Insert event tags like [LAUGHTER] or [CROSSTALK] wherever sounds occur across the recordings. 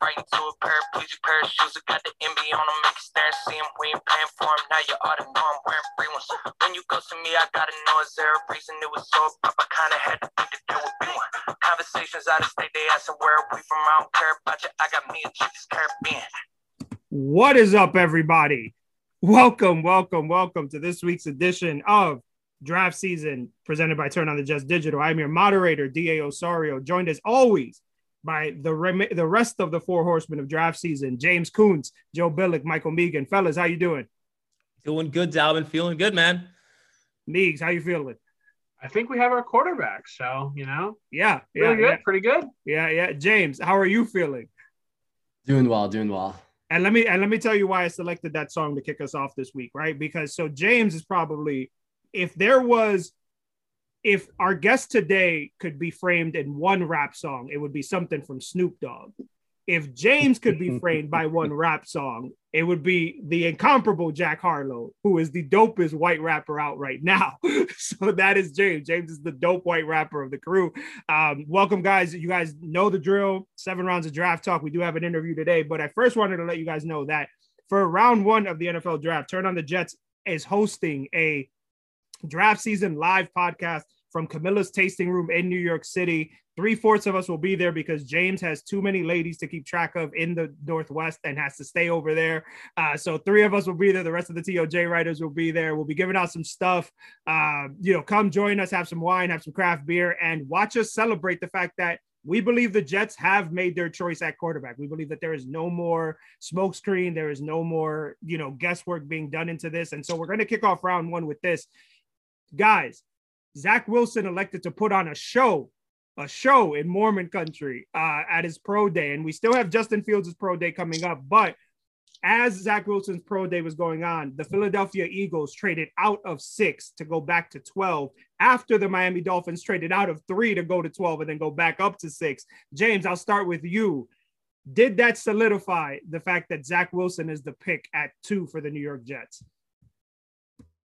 right a paraplegic pair of shoes. I got the on them, make you stare see them. We ain't paying for them. Now you ought to know I'm wearing free ones. When you go to me, I gotta know is there a reason it was so? I kinda had to think that there would be one. Conversations out of state, they asking where we from? I don't care about you. I got me a Caribbean. What is up, everybody? Welcome, welcome, welcome to this week's edition of Draft Season presented by Turn on the Jets Digital. I'm your moderator, D.A. Osario, joined as always by the, rem- the rest of the four horsemen of draft season James Coons, Joe Billick, Michael Megan. Fellas, how you doing? Doing good, Dalvin. Feeling good, man. Meeks, how you feeling? I think we have our quarterback, so you know, Yeah, yeah, really good, yeah, pretty good. yeah, yeah. James, how are you feeling? Doing well, doing well. And let me and let me tell you why I selected that song to kick us off this week, right? Because so James is probably if there was if our guest today could be framed in one rap song, it would be something from Snoop Dogg. If James could be [LAUGHS] framed by one rap song, it would be the incomparable Jack Harlow, who is the dopest white rapper out right now. [LAUGHS] so that is James. James is the dope white rapper of the crew. Um, welcome, guys. You guys know the drill. Seven rounds of draft talk. We do have an interview today, but I first wanted to let you guys know that for round one of the NFL draft, Turn on the Jets is hosting a draft season live podcast from Camilla's Tasting Room in New York City. Three fourths of us will be there because James has too many ladies to keep track of in the Northwest and has to stay over there. Uh, so three of us will be there. The rest of the TOJ writers will be there. We'll be giving out some stuff. Uh, you know, come join us, have some wine, have some craft beer, and watch us celebrate the fact that we believe the Jets have made their choice at quarterback. We believe that there is no more smokescreen. There is no more, you know, guesswork being done into this. And so we're going to kick off round one with this. Guys, Zach Wilson elected to put on a show, a show in Mormon country uh, at his pro day. And we still have Justin Fields' pro day coming up. But as Zach Wilson's pro day was going on, the Philadelphia Eagles traded out of six to go back to 12 after the Miami Dolphins traded out of three to go to 12 and then go back up to six. James, I'll start with you. Did that solidify the fact that Zach Wilson is the pick at two for the New York Jets?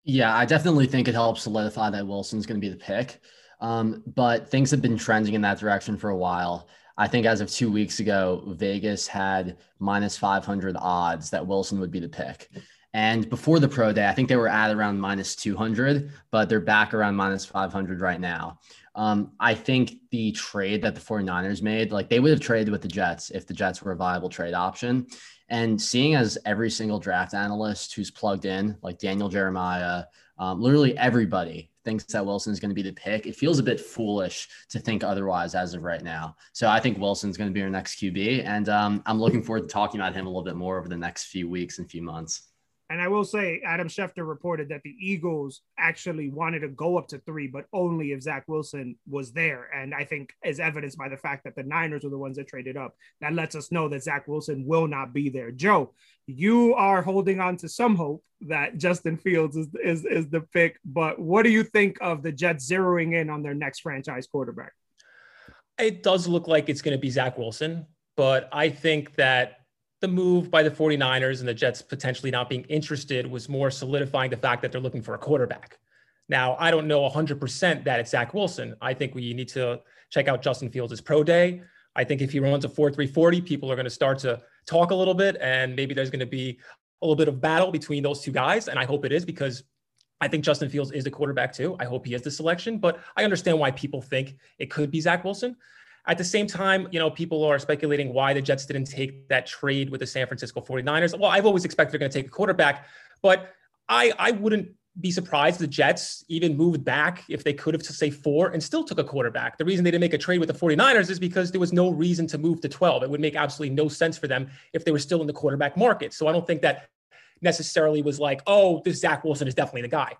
Yeah, I definitely think it helps solidify that Wilson's going to be the pick. Um, but things have been trending in that direction for a while. I think as of two weeks ago, Vegas had minus 500 odds that Wilson would be the pick. And before the pro day, I think they were at around minus 200, but they're back around minus 500 right now. Um, I think the trade that the 49ers made, like they would have traded with the Jets if the Jets were a viable trade option. And seeing as every single draft analyst who's plugged in, like Daniel Jeremiah, um, literally everybody thinks that Wilson is going to be the pick. It feels a bit foolish to think otherwise as of right now. So I think Wilson's going to be our next QB, and um, I'm looking forward to talking about him a little bit more over the next few weeks and few months. And I will say, Adam Schefter reported that the Eagles actually wanted to go up to three, but only if Zach Wilson was there. And I think, as evidenced by the fact that the Niners were the ones that traded up, that lets us know that Zach Wilson will not be there. Joe, you are holding on to some hope that Justin Fields is, is, is the pick. But what do you think of the Jets zeroing in on their next franchise quarterback? It does look like it's going to be Zach Wilson, but I think that the move by the 49ers and the Jets potentially not being interested was more solidifying the fact that they're looking for a quarterback. Now, I don't know 100% that it's Zach Wilson. I think we need to check out Justin Fields' pro day. I think if he runs a 4 3 40, people are going to start to talk a little bit, and maybe there's going to be a little bit of battle between those two guys. And I hope it is because I think Justin Fields is the quarterback too. I hope he is the selection, but I understand why people think it could be Zach Wilson. At the same time, you know, people are speculating why the Jets didn't take that trade with the San Francisco 49ers. Well, I've always expected they're going to take a quarterback, but I I wouldn't be surprised the Jets even moved back if they could have to say four and still took a quarterback. The reason they didn't make a trade with the 49ers is because there was no reason to move to 12. It would make absolutely no sense for them if they were still in the quarterback market. So I don't think that necessarily was like, oh, this Zach Wilson is definitely the guy.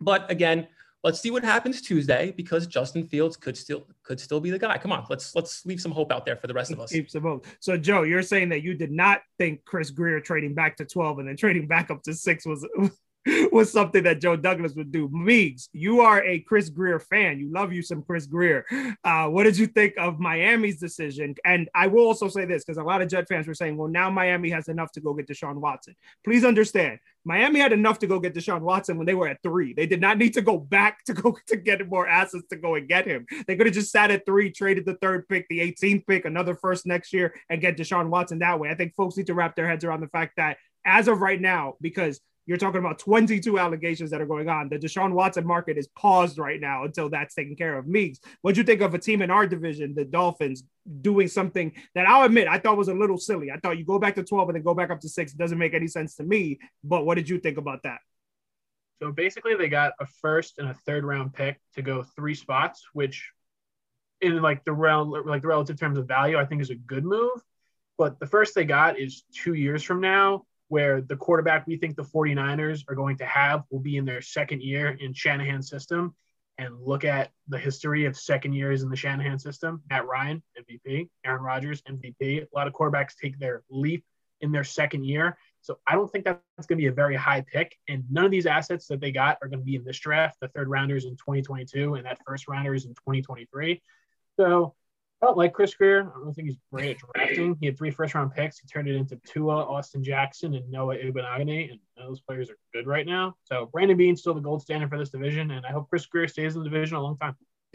But again, let's see what happens Tuesday because Justin Fields could still could still be the guy. Come on, let's let's leave some hope out there for the rest of us. Keep some hope. So Joe, you're saying that you did not think Chris Grier trading back to 12 and then trading back up to six was [LAUGHS] was something that Joe Douglas would do. Meeks, you are a Chris Grier fan. You love you some Chris Grier. Uh, what did you think of Miami's decision? And I will also say this because a lot of Jet fans were saying, well, now Miami has enough to go get Deshaun Watson. Please understand, Miami had enough to go get Deshaun Watson when they were at three. They did not need to go back to go [LAUGHS] to get more assets to go and get him. They could have just sat at three, traded the third pick, the 18th pick, another first next year, and get Deshaun Watson that way. I think folks need to wrap their heads around the fact that as of right now, because you're talking about 22 allegations that are going on. The Deshaun Watson market is paused right now until that's taken care of. Meeks, what'd you think of a team in our division, the Dolphins, doing something that I'll admit I thought was a little silly? I thought you go back to 12 and then go back up to six. It doesn't make any sense to me. But what did you think about that? So basically, they got a first and a third round pick to go three spots, which, in like the round, like the relative terms of value, I think is a good move. But the first they got is two years from now where the quarterback we think the 49ers are going to have will be in their second year in Shanahan system. And look at the history of second years in the Shanahan system. Matt Ryan, MVP, Aaron Rodgers, MVP. A lot of quarterbacks take their leap in their second year. So I don't think that's going to be a very high pick. And none of these assets that they got are going to be in this draft. The third rounders in 2022 and that first rounders in 2023. So Don't like Chris Grier. I don't think he's great at drafting. He had three first round picks. He turned it into Tua, Austin Jackson, and Noah Igbinoghene, and those players are good right now. So Brandon Beane's still the gold standard for this division, and I hope Chris Grier stays in the division a long time. [LAUGHS]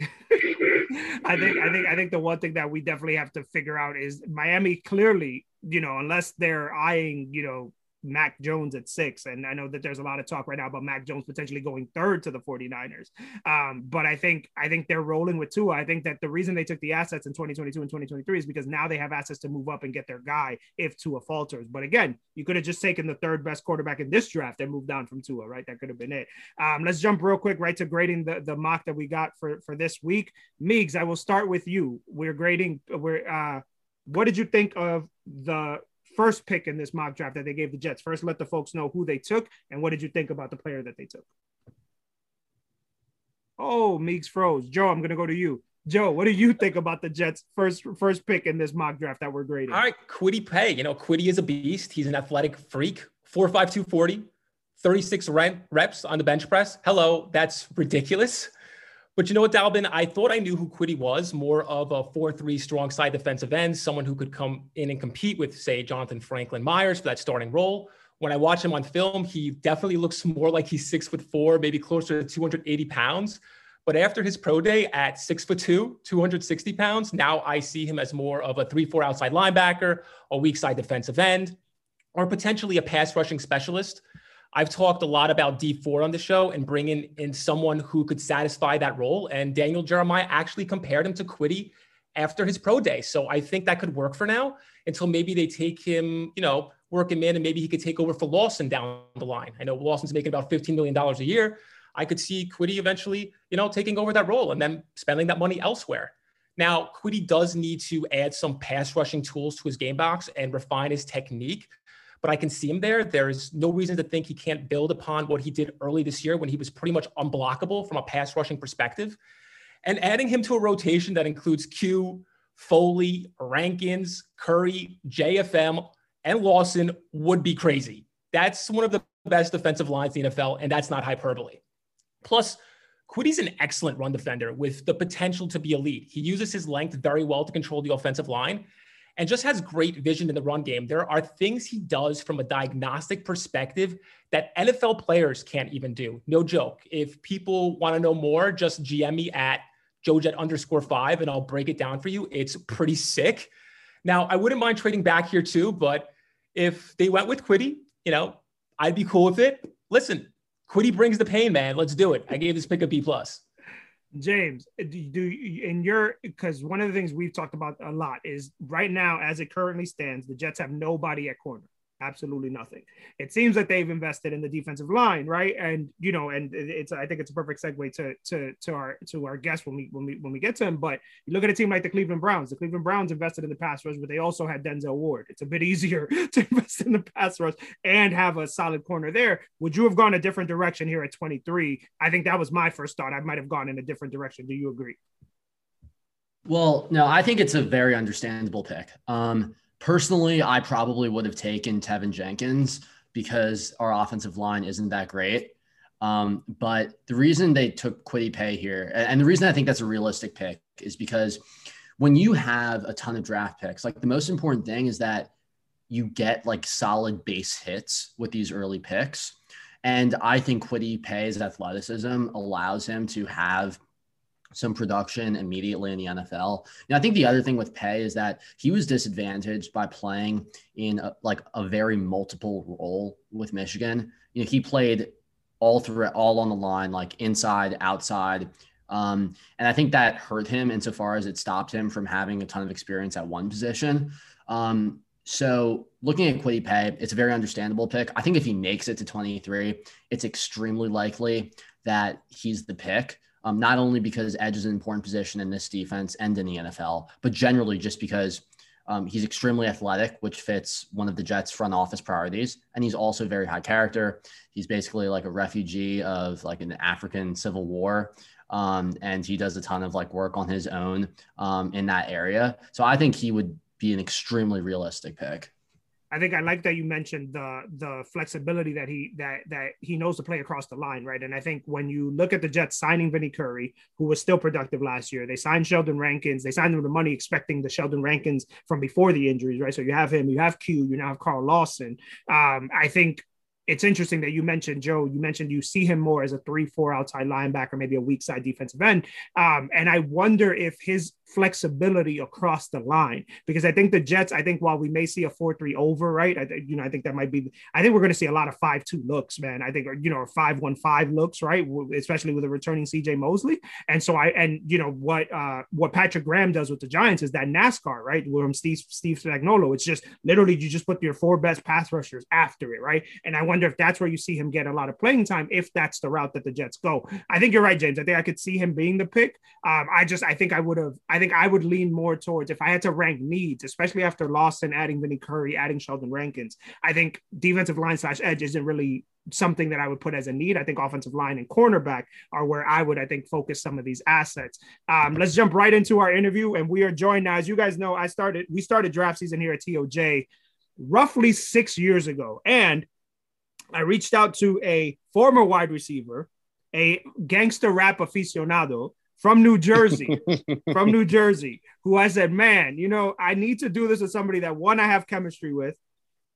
I think I think I think the one thing that we definitely have to figure out is Miami clearly, you know, unless they're eyeing, you know, Mac Jones at six. And I know that there's a lot of talk right now about Mac Jones potentially going third to the 49ers. Um, but I think I think they're rolling with Tua. I think that the reason they took the assets in 2022 and 2023 is because now they have assets to move up and get their guy if Tua falters. But again, you could have just taken the third best quarterback in this draft and moved down from Tua, right? That could have been it. Um, let's jump real quick right to grading the, the mock that we got for, for this week. Meeks, I will start with you. We're grading, we're uh what did you think of the first pick in this mock draft that they gave the Jets. First, let the folks know who they took and what did you think about the player that they took. Oh, Meeks froze. Joe, I'm gonna go to you. Joe, what do you think about the Jets' first first pick in this mock draft that we're grading? All right, Kwity Paye. You know, Kwity is a beast. He's an athletic freak. 4'5", 240, 36 reps on the bench press. Hello, that's ridiculous. But you know what, Dalvin? I thought I knew who Kwity was, more of a 4-3 strong side defensive end, someone who could come in and compete with, say, Jonathan Franklin Myers for that starting role. When I watch him on film, he definitely looks more like he's six foot four, maybe closer to 280 pounds. But after his pro day at six foot two, 260 pounds, now I see him as more of a three, four outside linebacker, a weak side defensive end, or potentially a pass rushing specialist. I've talked a lot about Dee Ford on the show and bringing in someone who could satisfy that role. And Daniel Jeremiah actually compared him to Kwity after his pro day. So I think that could work for now until maybe they take him, you know, work him in and maybe he could take over for Lawson down the line. I know Lawson's making about $15 million a year. I could see Kwity eventually, you know, taking over that role and then spending that money elsewhere. Now, Kwity does need to add some pass rushing tools to his game box and refine his technique but I can see him there. There's no reason to think he can't build upon what he did early this year when he was pretty much unblockable from a pass rushing perspective. And adding him to a rotation that includes Q, Foley, Rankins, Curry, JFM, and Lawson would be crazy. That's one of the best defensive lines in the NFL, and that's not hyperbole. Plus, Kwity's an excellent run defender with the potential to be elite. He uses his length very well to control the offensive line and just has great vision in the run game. There are things he does from a diagnostic perspective that NFL players can't even do. No joke. If people want to know more, just GM me at JoeJet underscore five and I'll break it down for you. It's pretty sick. Now, I wouldn't mind trading back here too, but if they went with Kwity, you know, I'd be cool with it. Listen, Kwity brings the pain, man. Let's do it. I gave this pick a B plus. James, uh, do, do in your because one of the things we've talked about a lot is right now, as it currently stands, the Jets have nobody at corner absolutely nothing. It seems that they've invested in the defensive line, right? And you know, and it's I think it's a perfect segue to to to our to our guest when we when we when we get to him. But you look at a team like the Cleveland Browns. The Cleveland Browns invested in the pass rush, but they also had Denzel Ward. It's a bit easier [LAUGHS] to invest in the pass rush and have a solid corner there. Would you have gone a different direction here at 23? I think that was my first thought. I might have gone in a different direction. Do you agree? Well, no, I think it's a very understandable pick. Um, Personally, I probably would have taken Teven Jenkins, because our offensive line isn't that great. Um, but the reason they took Kwity Paye here, and the reason I think that's a realistic pick, is because when you have a ton of draft picks, like the most important thing is that you get like solid base hits with these early picks. And I think Kwity Paye's athleticism allows him to have some production immediately in the NFL. And I think the other thing with Paye is that he was disadvantaged by playing in a, like a very multiple role with Michigan. You know, he played all through all on the line, like inside, outside. Um, and I think that hurt him insofar as it stopped him from having a ton of experience at one position. Um, so looking at Kwity Paye, it's a very understandable pick. I think if he makes it to 23, it's extremely likely that he's the pick. Um, not only because edge is an important position in this defense and in the NFL, but generally just because um, he's extremely athletic, which fits one of the Jets' front office priorities, and he's also very high character. He's basically like a refugee of like an African civil war, um, and he does a ton of like work on his own um, in that area. So I think he would be an extremely realistic pick. I think I like that you mentioned the the flexibility that he that that he knows to play across the line, right? And I think when you look at the Jets signing Vinny Curry, who was still productive last year, they signed Sheldon Rankins. They signed him the money expecting the Sheldon Rankins from before the injuries, right? So you have him, you have Q, you now have Carl Lawson. Um, I think it's interesting that you mentioned Joe. You mentioned you see him more as a three-four outside linebacker, maybe a weak side defensive end. Um, and I wonder if his flexibility across the line, because I think the Jets. I think while we may see a four-three over, right? I you know I think that might be. I think we're going to see a lot of five-two looks, man. I think you know five-one-five looks, right? Especially with a returning C.J. Mosley. And so I and you know what uh, what Patrick Graham does with the Giants is that NASCAR, right? From Steve Steve Spagnuolo, it's just literally you just put your four best pass rushers after it, right? And I want wonder if that's where you see him get a lot of playing time if that's the route that the Jets go. I think you're right, James. I think I could see him being the pick. Um, I just I think I would have I think I would lean more towards if I had to rank needs, especially after Lawson adding Vinny Curry, adding Sheldon Rankins. I think defensive line slash edge isn't really something that I would put as a need. I think offensive line and cornerback are where I would, I think, focus some of these assets. Um, let's jump right into our interview. And we are joined now, as you guys know, I started, we started draft season here at TOJ roughly six years ago. And I reached out to a former wide receiver, a gangster rap aficionado from New Jersey, [LAUGHS] from New Jersey, who I said, man, you know, I need to do this with somebody that one, I have chemistry with,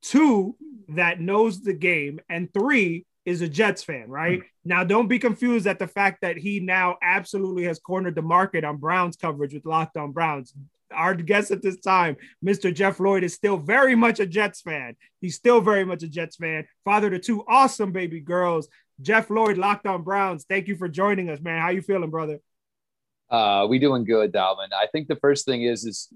two, that knows the game, and three, is a Jets fan, right? Hmm. Now, don't be confused at the fact that he now absolutely has cornered the market on Browns coverage with Locked On Browns our guest at this time, Mr. Jeff Lloyd, is still very much a Jets fan. He's still very much a Jets fan. Father to two awesome baby girls. Jeff Lloyd, Locked On Browns. Thank you for joining us, man. How you feeling, brother? Uh, we doing good, Dalvin. I think the first thing is is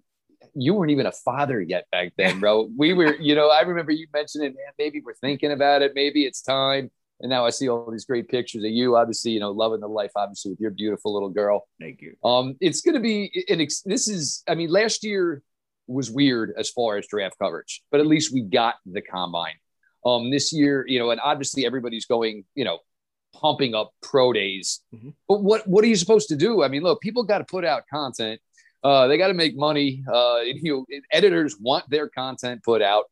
you weren't even a father yet back then, bro. we were, you know, I remember you mentioning, man, maybe we're thinking about it. Maybe it's time. And now I see all these great pictures of you, obviously, you know, loving the life, obviously, with your beautiful little girl. Thank you. Um, it's going to be an ex- this is, I mean, last year was weird as far as draft coverage, but at least we got the combine. Um, this year, you know, and obviously everybody's going, you know, pumping up pro days. Mm-hmm. But what what are you supposed to do? I mean, look, people got to put out content. Uh, they got to make money. Uh, [LAUGHS] you know, editors want their content put out.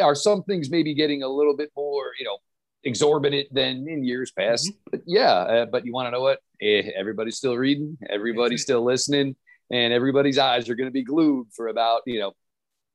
Are some things maybe getting a little bit more, you know, exorbitant than in years past. Mm-hmm. But yeah, uh, but you want to know what? Eh, everybody's still reading, everybody's still listening, and everybody's eyes are going to be glued for about, you know,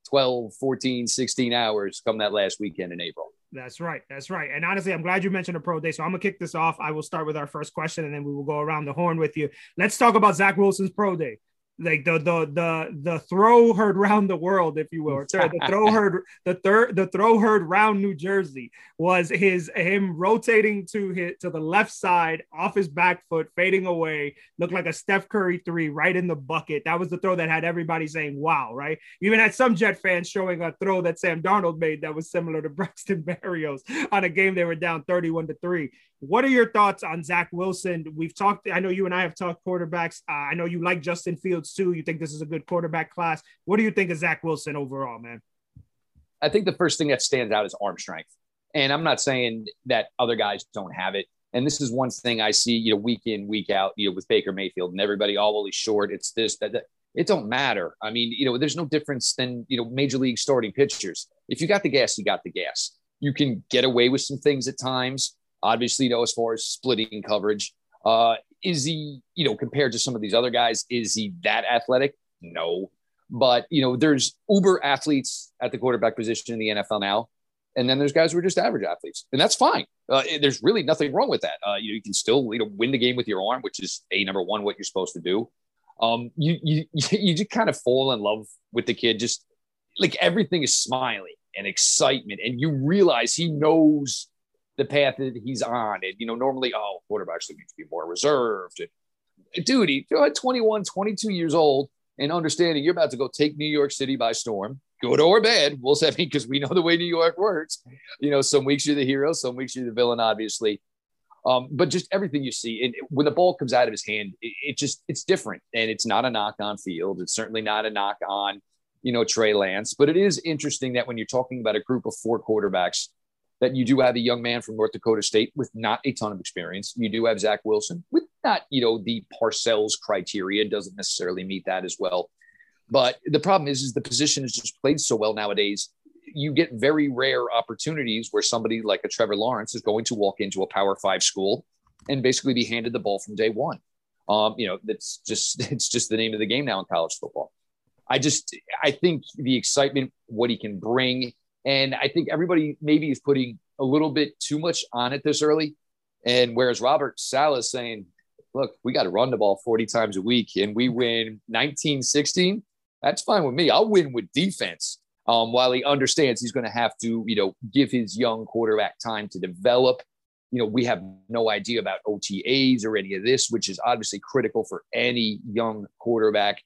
12, 14, 16 hours come that last weekend in April. That's right. That's right. And honestly, I'm glad you mentioned a pro day. So I'm gonna kick this off. I will start with our first question and then we will go around the horn with you. Let's talk about Zach Wilson's pro day like the the the the throw heard round the world, if you will, or the throw [LAUGHS] heard the third the throw heard round New Jersey was his him rotating to his to the left side off his back foot, fading away, looked like a Steph Curry three right in the bucket. That was the throw that had everybody saying wow, right? You even had some Jet fans showing a throw that Sam Darnold made that was similar to [LAUGHS] Braxton Berrios on a game they were down 31 to 3. What are your thoughts on Zach Wilson? We've talked, I know you and I have talked quarterbacks. Uh, I know you like Justin Fields too. You think this is a good quarterback class. What do you think of Zach Wilson overall, man? I think the first thing that stands out is arm strength. And I'm not saying that other guys don't have it. And this is one thing I see, you know, week in, week out, you know, with Baker Mayfield and everybody, all oh, well, short. It's this, that, that. It don't matter. I mean, you know, there's no difference than, you know, major league starting pitchers. If you got the gas, you got the gas. You can get away with some things at times. Obviously, you know, as far as splitting coverage, uh, is he, you know, compared to some of these other guys, is he that athletic? No. But, you know, there's uber athletes at the quarterback position in the NFL now. And then there's guys who are just average athletes, and that's fine. Uh, there's really nothing wrong with that. Uh, you, you, can still, you know, win the game with your arm, which is a number one, what you're supposed to do. Um, you you [LAUGHS] you just kind of fall in love with the kid. Just like everything is smiling and excitement, and you realize he knows the path that he's on. And you know, normally, oh, quarterbacks need to be more reserved. Dude, he, you're 21, 22 years old, and understanding you're about to go take New York City by storm good or bad. We'll say [LAUGHS] because we know the way New York works. You know, some weeks you're the hero, some weeks you're the villain, obviously. Um, but just everything you see, and when the ball comes out of his hand, it, it, just it's different, and it's not a knock on Field. It's certainly not a knock on you know Trey Lance, but it is interesting that when you're talking about a group of four quarterbacks, that you do have a young man from North Dakota State with not a ton of experience. You do have Zach Wilson with not you know the Parcells criteria, doesn't necessarily meet that as well. But the problem is, is the position is just played so well nowadays. You get very rare opportunities where somebody like a Trevor Lawrence is going to walk into a Power Five school and basically be handed the ball from day one. Um, you know, that's just [LAUGHS] it's just the name of the game now in college football. I just I think the excitement, what he can bring, and I think everybody maybe is putting a little bit too much on it this early. And whereas Robert Saleh is saying, look, we got to run the ball 40 times a week and we win 19 16 that's fine with me. I'll win with defense. Um, while he understands he's going to have to, you know, give his young quarterback time to develop. You know, we have no idea about OTAs or any of this, which is obviously critical for any young quarterback.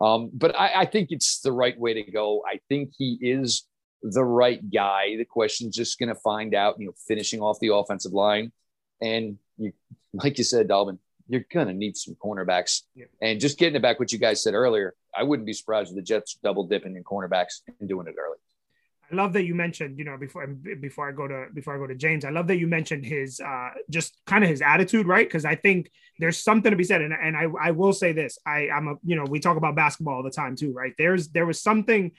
Um, but I, I think it's the right way to go. I think he is the right guy. The question's just going to find out, you know, finishing off the offensive line. And you, like you said, Dalvin, you're going to need some cornerbacks. Yeah. And just getting it back what you guys said earlier, I wouldn't be surprised if the Jets double dipping in cornerbacks and doing it early. I love that you mentioned, you know, before before I go to before I go to James, I love that you mentioned his uh just kind of his attitude, right? Because I think there's something to be said, and, and I I will say this, I I'm a you know we talk about basketball all the time too, right? There's there was something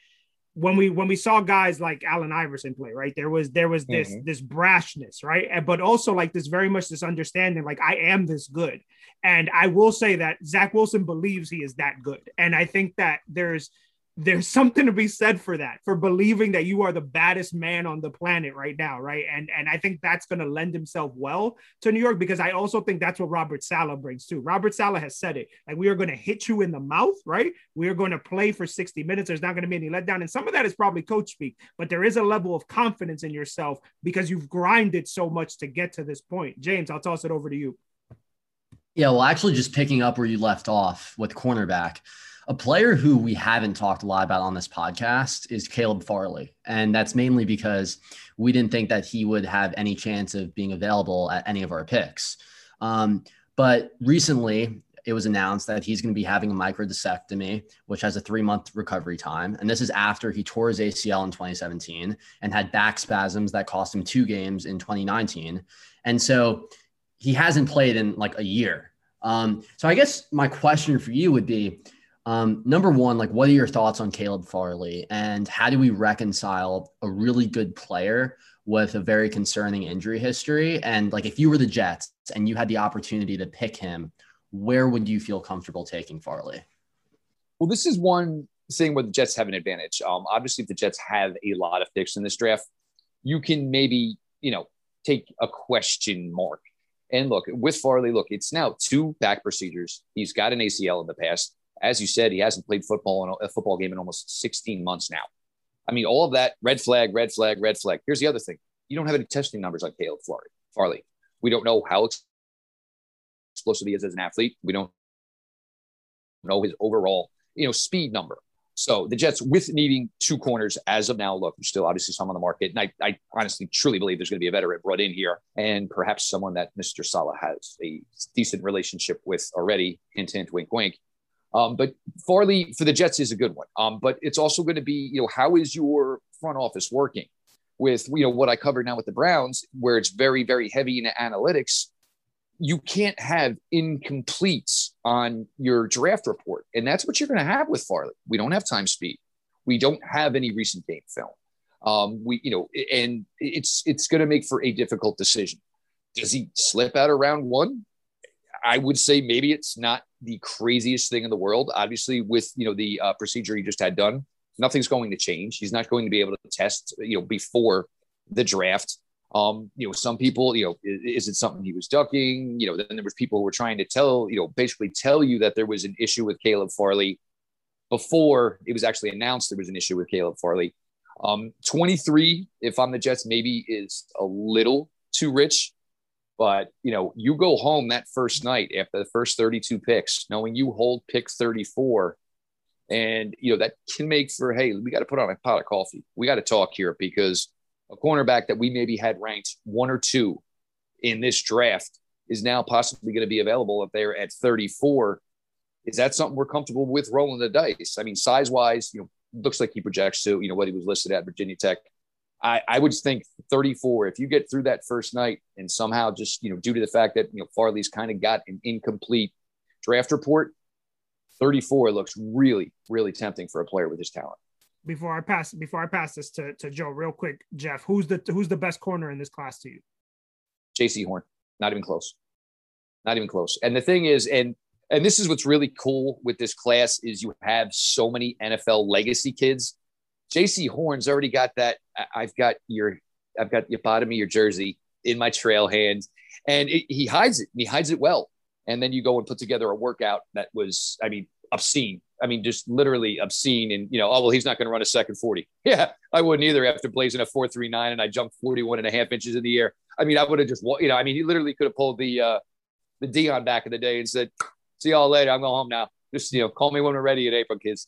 when we when we saw guys like Allen Iverson play, right? There was there was this mm-hmm. this brashness, right? But also like this very much this understanding, like I am this good. And I will say that Zach Wilson believes he is that good. And I think that there's there's something to be said for that for believing that you are the baddest man on the planet right now right? And and i think that's going to lend himself well to new york because i also think that's what robert saleh brings too. Robert sala has said it like we are going to hit you in the mouth right? We are going to play for 60 minutes. There's not going to be any letdown. And some of that is probably coach speak but there is a level of confidence in yourself because you've grinded so much to get to this point. James i'll toss it over to you. Yeah well actually just picking up where you left off with cornerback a player who we haven't talked a lot about on this podcast is Caleb Farley. And that's mainly because we didn't think that he would have any chance of being available at any of our picks. Um, but recently, it was announced that he's going to be having a microdiscectomy, which has a three month recovery time. And this is after he tore his ACL in 2017 and had back spasms that cost him two games in 2019. And so he hasn't played in like a year. Um, so I guess my question for you would be um, number one, like, what are your thoughts on Caleb Farley, and how do we reconcile a really good player with a very concerning injury history? And like, if you were the Jets and you had the opportunity to pick him, where would you feel comfortable taking Farley? Well, this is one thing where the Jets have an advantage. Um, obviously, if the Jets have a lot of picks in this draft, you can maybe you know take a question mark. And look, with Farley, look, it's now two back procedures. He's got an ACL in the past as you said, he hasn't played football in a football game in almost 16 months now. I mean, all of that red flag, red flag, red flag. Here's the other thing: you don't have any testing numbers on Caleb Farley. We don't know how explosive he is as an athlete. We don't know his overall, you know, speed number. So the Jets, with needing two corners as of now, look, there's still obviously some on the market. And I, I honestly truly believe there's going to be a veteran brought in here and perhaps someone that Mr. Saleh has a decent relationship with already. Hint, hint, wink, wink. Um, but Farley for the Jets is a good one. Um, but it's also going to be, you know, how is your front office working with, you know, what I covered now with the Browns, where it's very, very heavy in analytics. You can't have incompletes on your draft report. And that's what you're going to have with Farley. We don't have time speed. We don't have any recent game film. Um, we, you know, and it's it's going to make for a difficult decision. Does he slip out of round one? I would say maybe it's not the craziest thing in the world. Obviously, with you know the uh, procedure he just had done, nothing's going to change. He's not going to be able to test, you know, before the draft. Um, you know, some people, you know, is, is, it something he was ducking? You know, then there was people who were trying to tell, you know, basically tell you that there was an issue with Caleb Farley before it was actually announced there was an issue with Caleb Farley. Um, 23, if I'm the Jets, maybe is a little too rich. But you know, you go home that first night after the first 32 picks, knowing you hold pick 34, and you know that can make for hey, we got to put on a pot of coffee. We got to talk here because a cornerback that we maybe had ranked one or two in this draft is now possibly going to be available if they're at 34. Is that something we're comfortable with rolling the dice? I mean, size wise, you know, looks like he projects to, you know, what he was listed at Virginia Tech. I, I would think 34. If you get through that first night and somehow just, you know, due to the fact that, you know, Farley's kind of got an incomplete draft report, 34 looks really, really tempting for a player with his talent. Before I pass, before I pass this to, to Joe, real quick, Jeff, who's the who's the best corner in this class to you? Jaycee Horn, not even close, not even close. And the thing is, and and this is what's really cool with this class is you have so many NFL legacy kids. Jaycee Horn's already got that. I've got your, I've got your bottom of your jersey in my trail hand, and it, he hides it. he hides it well. And then you go and put together a workout that was, I mean, obscene. I mean, just literally obscene. And, you know, oh, well, he's not going to run a second 40. [LAUGHS] Yeah, I wouldn't either after blazing a 439 and I jumped 41 and a half inches in the air. I mean, I would have just, you know, I mean, he literally could have pulled the, uh, the Deion back in the day and said, see y'all later. I'm going home now. Just, you know, call me when we're ready at April, kids.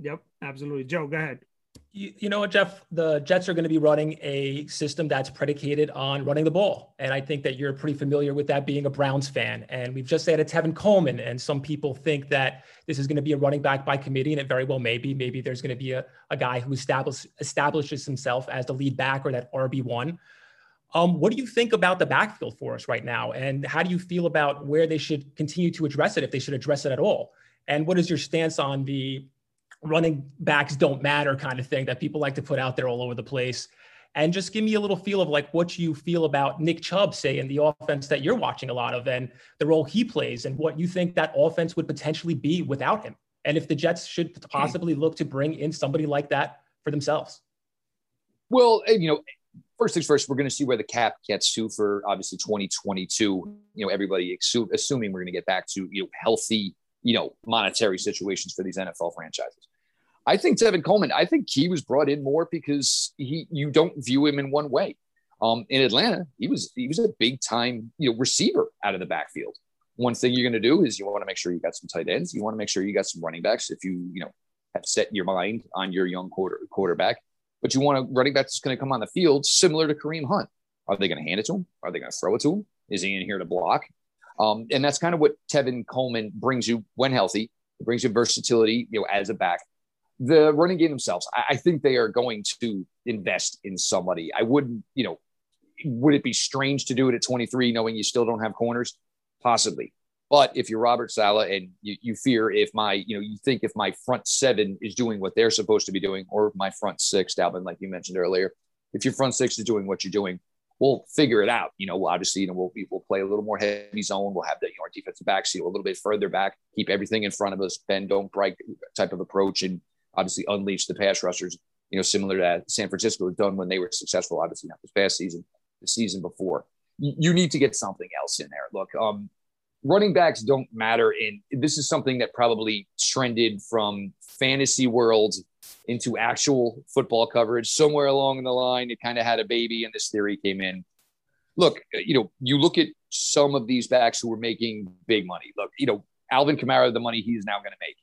Yep, absolutely. Joe, go ahead. You, you know what, Jeff? The Jets are going to be running a system that's predicated on running the ball. And I think that you're pretty familiar with that being a Browns fan. And we've just added Tevin Coleman. And some people think that this is going to be a running back by committee. And it very well may be. Maybe there's going to be a, a guy who establish, establishes himself as the lead back or that RB1. Um, what do you think about the backfield for us right now? And how do you feel about where they should continue to address it, if they should address it at all? And what is your stance on the running backs don't matter kind of thing that people like to put out there all over the place. And just give me a little feel of like what you feel about Nick Chubb, say, in the offense that you're watching a lot of and the role he plays and what you think that offense would potentially be without him. And if the Jets should hmm. possibly look to bring in somebody like that for themselves. Well, eh, you know, first things first, we're going to see where the cap gets to for obviously 2022. You know, everybody assuming we're going to get back to you know healthy you know, monetary situations for these NFL franchises. I think Tevin Coleman, I think he was brought in more because he you don't view him in one way. Um, in Atlanta, he was he was a big time you know receiver out of the backfield. One thing you're going to do is you want to make sure you got some tight ends. You want to make sure you got some running backs. If you you know have set your mind on your young quarter quarterback, but you want a running back that's going to come on the field similar to Kareem Hunt. Are they going to hand it to him? Are they going to throw it to him? Is he in here to block? Um, and that's kind of what Tevin Coleman brings you when healthy. It brings you versatility, you know, as a back. The running game themselves, I, I think they are going to invest in somebody. I wouldn't, you know, would it be strange to do it at 23, knowing you still don't have corners? Possibly. But if you're Robert Saleh and you, you fear if my, you know, you think if my front seven is doing what they're supposed to be doing, or my front six, Dalvin, like you mentioned earlier, if your front six is doing what you're doing, we'll figure it out. You know, obviously, you know, we'll, we'll play a little more heavy zone. We'll have the, you know, our defensive back seal a little bit further back, keep everything in front of us, bend, don't break type of approach, and obviously unleash the pass rushers, you know, similar to that San Francisco had done when they were successful, obviously not this past season, the season before. You need to get something else in there. Look, um, running backs don't matter. And this is something that probably trended from fantasy world into actual football coverage. Somewhere along the line, it kind of had a baby, and this theory came in. Look, uh, you know, you look at some of these backs who were making big money. Look, you know, Alvin Kamara, the money he's now going to make.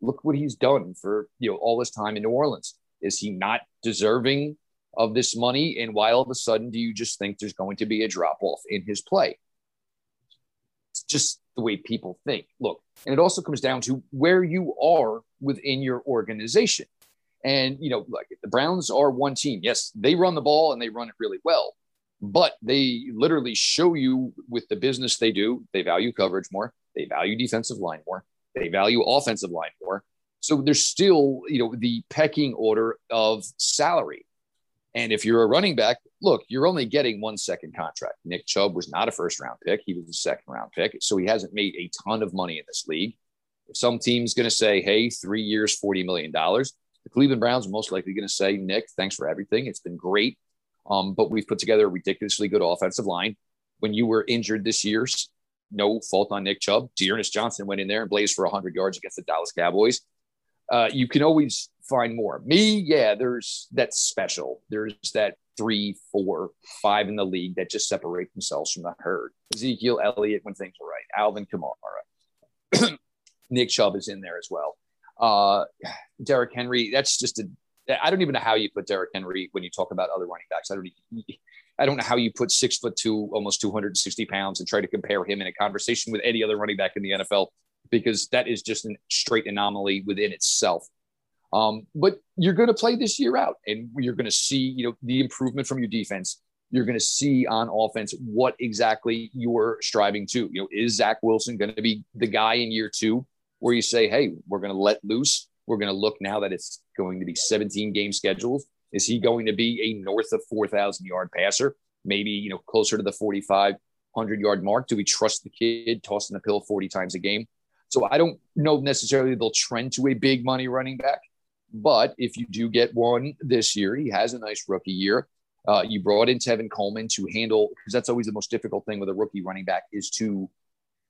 Look what he's done for you know all this time in New Orleans. Is he not deserving of this money? And why all of a sudden do you just think there's going to be a drop off in his play? It's just the way people think. Look, and it also comes down to where you are within your organization. And, you know, like the Browns are one team. Yes, they run the ball and they run it really well, but they literally show you with the business they do, they value coverage more, they value defensive line more, they value offensive line more. So there's still, you know, the pecking order of salary. And if you're a running back, look, you're only getting one second contract. Nick Chubb was not a first round pick. He was a second round pick. So he hasn't made a ton of money in this league. If some team's going to say, hey, three years, $40 million, the Cleveland Browns are most likely going to say, Nick, thanks for everything. It's been great. Um, but we've put together a ridiculously good offensive line. When you were injured this year, no fault on Nick Chubb. D'Ernest Johnson went in there and blazed for 100 yards against the Dallas Cowboys. Uh, you can always find more. Me, yeah, there's that special. There's that three, four, five in the league that just separate themselves from the herd. Ezekiel Elliott when things are right. Alvin Kamara. [CLEARS THROAT] Nick Chubb is in there as well. Uh, Derrick Henry, that's just a. I don't even know how you put Derrick Henry when you talk about other running backs. I don't. I don't know how you put six foot two, almost 260 pounds, and try to compare him in a conversation with any other running back in the NFL because that is just a straight anomaly within itself. Um, but you're going to play this year out, and you're going to see, you know, the improvement from your defense. You're going to see on offense what exactly you're striving to. You know, is Zach Wilson going to be the guy in year two where you say, hey, we're going to let loose. We're going to look now that it's going to be 17 game schedules. Is he going to be a north of 4,000 yard passer? Maybe, you know, closer to the 4,500 yard mark? Do we trust the kid tossing the pill 40 times a game? So I don't know necessarily they'll trend to a big money running back. But if you do get one this year, he has a nice rookie year. Uh, you brought in Tevin Coleman to handle because that's always the most difficult thing with a rookie running back is to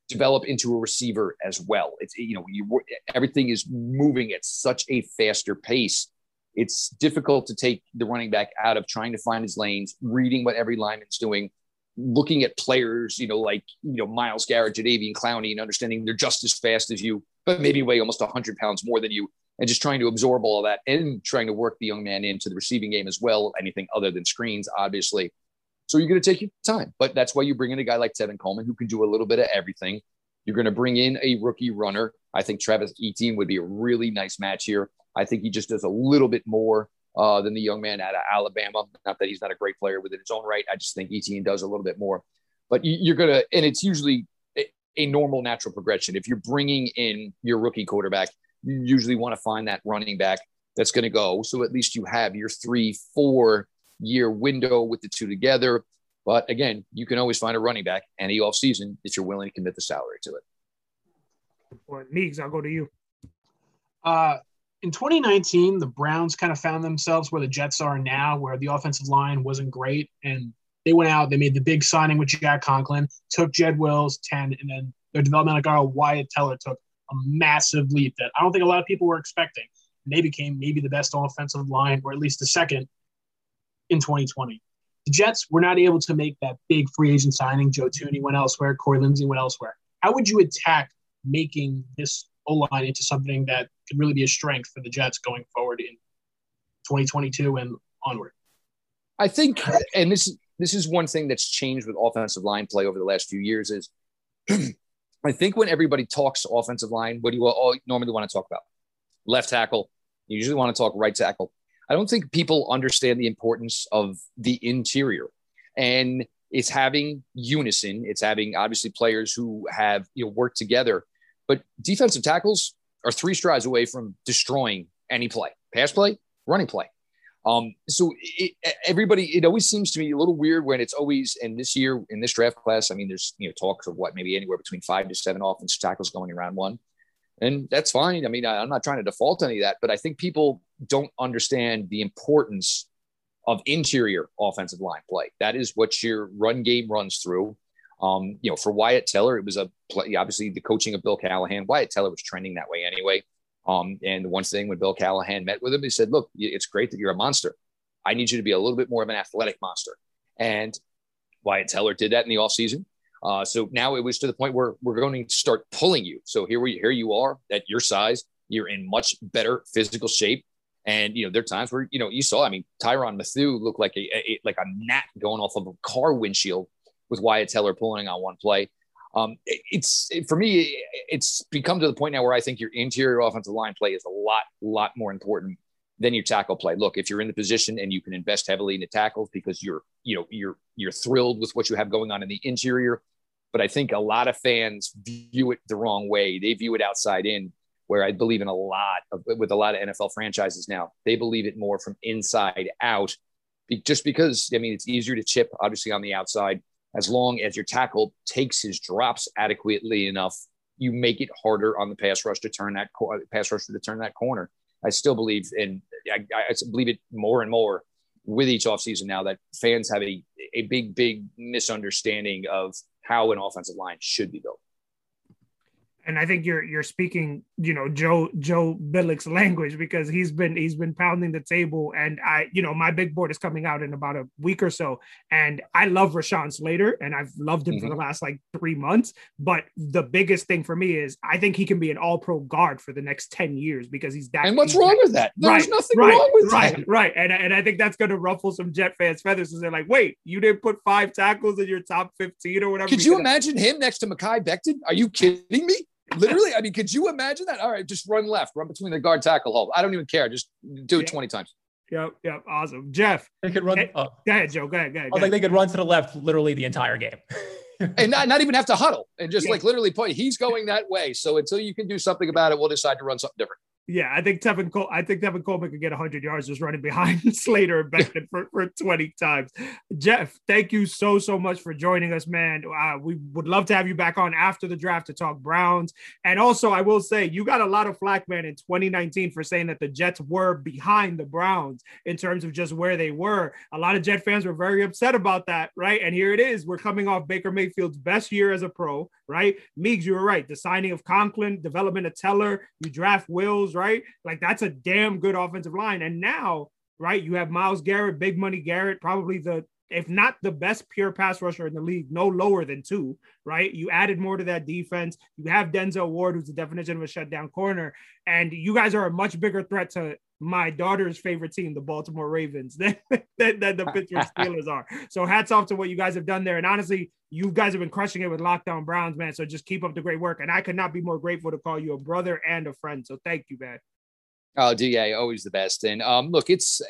develop into a receiver as well. It's you know you everything is moving at such a faster pace. It's difficult to take the running back out of trying to find his lanes, reading what every lineman's doing, looking at players, you know, like you know Myles Garrett, Jadeveon Clowney, and understanding they're just as fast as you, but maybe weigh almost 100 pounds more than you, and just trying to absorb all that and trying to work the young man into the receiving game as well. Anything other than screens, obviously. So you're going to take your time, but that's why you bring in a guy like Tevin Coleman who can do a little bit of everything. You're going to bring in a rookie runner. I think Travis Etienne would be a really nice match here. I think he just does a little bit more uh, than the young man out of Alabama. Not that he's not a great player within his own right. I just think Etienne does a little bit more. But you're going to, and it's usually a normal natural progression. If you're bringing in your rookie quarterback, you usually want to find that running back that's going to go. So at least you have your three, four year window with the two together. But again, you can always find a running back any offseason if you're willing to commit the salary to it. Or Meeks, I'll go to you. Uh, in 2019, the Browns kind of found themselves where the Jets are now, where the offensive line wasn't great. And they went out, they made the big signing with Jack Conklin, took Jed Wills 10, and then their developmental guard, Wyatt Teller, took a massive leap that I don't think a lot of people were expecting. And they became maybe the best offensive line, or at least the second in 2020. The Jets were not able to make that big free agent signing. Joe Thuney went elsewhere, Corey Linsley went elsewhere. How would you attack making this O line into something that could really be a strength for the Jets going forward in 2022 and onward? I think, and this this is one thing that's changed with offensive line play over the last few years is [CLEARS THROAT] I think when everybody talks offensive line, what do you all normally want to talk about? Left tackle. You usually want to talk right tackle. I don't think people understand the importance of the interior. And it's having unison. It's having obviously players who have you know worked together but defensive tackles are three strides away from destroying any play, pass play, running play. Um, so it, everybody, it always seems to me a little weird when it's always, and this year in this draft class, I mean, there's, you know, talks of what, maybe anywhere between five to seven offensive tackles going around one. And that's fine. I mean, I, I'm not trying to default any of that, but I think people don't understand the importance of interior offensive line play. That is what your run game runs through. Um, you know, for Wyatt Teller, it was a play, obviously the coaching of Bill Callahan. Wyatt Teller was trending that way anyway. Um, and the one thing when Bill Callahan met with him, he said, "Look, it's great that you're a monster. I need you to be a little bit more of an athletic monster." And Wyatt Teller did that in the offseason. Uh, so now it was to the point where we're going to start pulling you. So here we here you are at your size. You're in much better physical shape. And you know, there are times where you know you saw. I mean, Tyrann Mathieu looked like a, a like a gnat going off of a car windshield with Wyatt Teller pulling on one play. Um, it, it's it, for me, it's become to the point now where I think your interior offensive line play is a lot, lot more important than your tackle play. Look, if you're in the position and you can invest heavily into tackles because you're, you know, you're you're thrilled with what you have going on in the interior, but I think a lot of fans view it the wrong way. They view it outside in, where I believe in a lot of with a lot of NFL franchises now. They believe it more from inside out, just because I mean it's easier to chip obviously on the outside as long as your tackle takes his drops adequately enough, you make it harder on the pass rush to turn that pass rush to turn that corner. I still believe in, I, I believe it more and more with each offseason now that fans have a, a big, big misunderstanding of how an offensive line should be built and I think you're you're speaking, you know, Joe Joe Billick's language because he's been he's been pounding the table, and I, you know, my big board is coming out in about a week or so, and I love Rashawn Slater, and I've loved him mm-hmm. for the last like three months. But the biggest thing for me is I think he can be an All Pro guard for the next ten years because he's that. And what's wrong with that? There's right, nothing right, wrong with right, that. Right, and and I think that's going to ruffle some Jet fans' feathers because they're like, wait, you didn't put five tackles in your top fifteen or whatever. Could you imagine him next to Mekhi Becton? Are you kidding me? Literally, I mean, could you imagine that? All right, just run left, run between the guard tackle hole. I don't even care. Just do it yeah. 20 times. Yep, yep, awesome. Jeff. They could run. Hey, oh. Go ahead, Joe. Go ahead, go ahead. Oh, I was like, they could run to the left literally the entire game. [LAUGHS] and not, not even have to huddle and just yeah. like literally put he's going that way. So until you can do something about it, we'll decide to run something different. Yeah, I think Tevin Cole. I think Tevin Coleman could get 100 yards just running behind [LAUGHS] Slater and Becton for, for 20 times. Jeff, thank you so so much for joining us, man. Uh, we would love to have you back on after the draft to talk Browns. And also, I will say you got a lot of flack, man, in 2019 for saying that the Jets were behind the Browns in terms of just where they were. A lot of Jet fans were very upset about that, right? And here it is. We're coming off Baker Mayfield's best year as a pro, right? Meeks, you were right. The signing of Conklin, development of Teller, you draft Wills right? Like that's a damn good offensive line. And now, right, you have Myles Garrett, big money Garrett, probably the if not the best pure pass rusher in the league, no lower than two, right? You added more to that defense. You have Denzel Ward, who's the definition of a shutdown corner, and you guys are a much bigger threat to my daughter's favorite team, the Baltimore Ravens, [LAUGHS] than, than, than the Pittsburgh [LAUGHS] Steelers are. So hats off to what you guys have done there. And honestly, you guys have been crushing it with Lockdown Browns, man. So just keep up the great work. And I could not be more grateful to call you a brother and a friend. So thank you, man. Oh, DA, always the best. And um, look, it's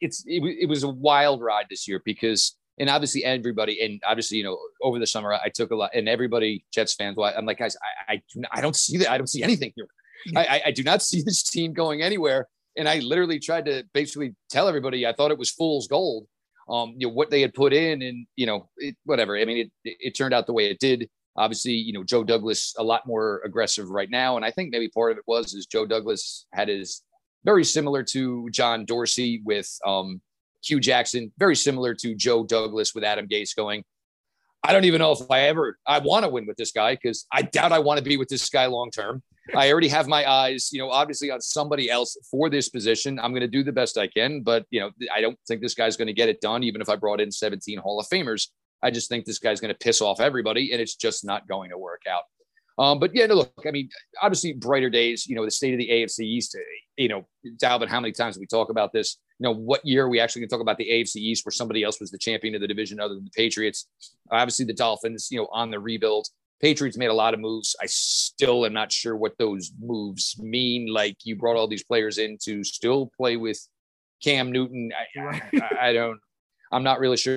it's it, it was a wild ride this year because and obviously everybody and obviously you know over the summer I took a lot and everybody Jets fans. I'm like guys, I I, I don't see that. I don't see anything here. I, I do not see this team going anywhere. And I literally tried to basically tell everybody I thought it was fool's gold. Um, you know what they had put in, and you know it, whatever. I mean, it it turned out the way it did. Obviously, you know, Joe Douglas a lot more aggressive right now. And I think maybe part of it was is Joe Douglas had his very similar to John Dorsey with um, Hue Jackson, very similar to Joe Douglas with Adam Gase going, I don't even know if I ever I want to win with this guy because I doubt I want to be with this guy long term. I already have my eyes, you know, obviously on somebody else for this position. I'm going to do the best I can, but you know, I don't think this guy's going to get it done, even if I brought in 17 Hall of Famers. I just think this guy's going to piss off everybody, and it's just not going to work out. Um, but yeah, no, look, I mean, obviously brighter days, you know, the state of the AFC East, you know, Dalvin, how many times we talk about this? Know, what year we actually can talk about the AFC East where somebody else was the champion of the division other than the Patriots? Obviously, the Dolphins, you know, on the rebuild. Patriots made a lot of moves. I still am not sure what those moves mean. Like you brought all these players in to still play with Cam Newton. I, I, I don't, I'm not really sure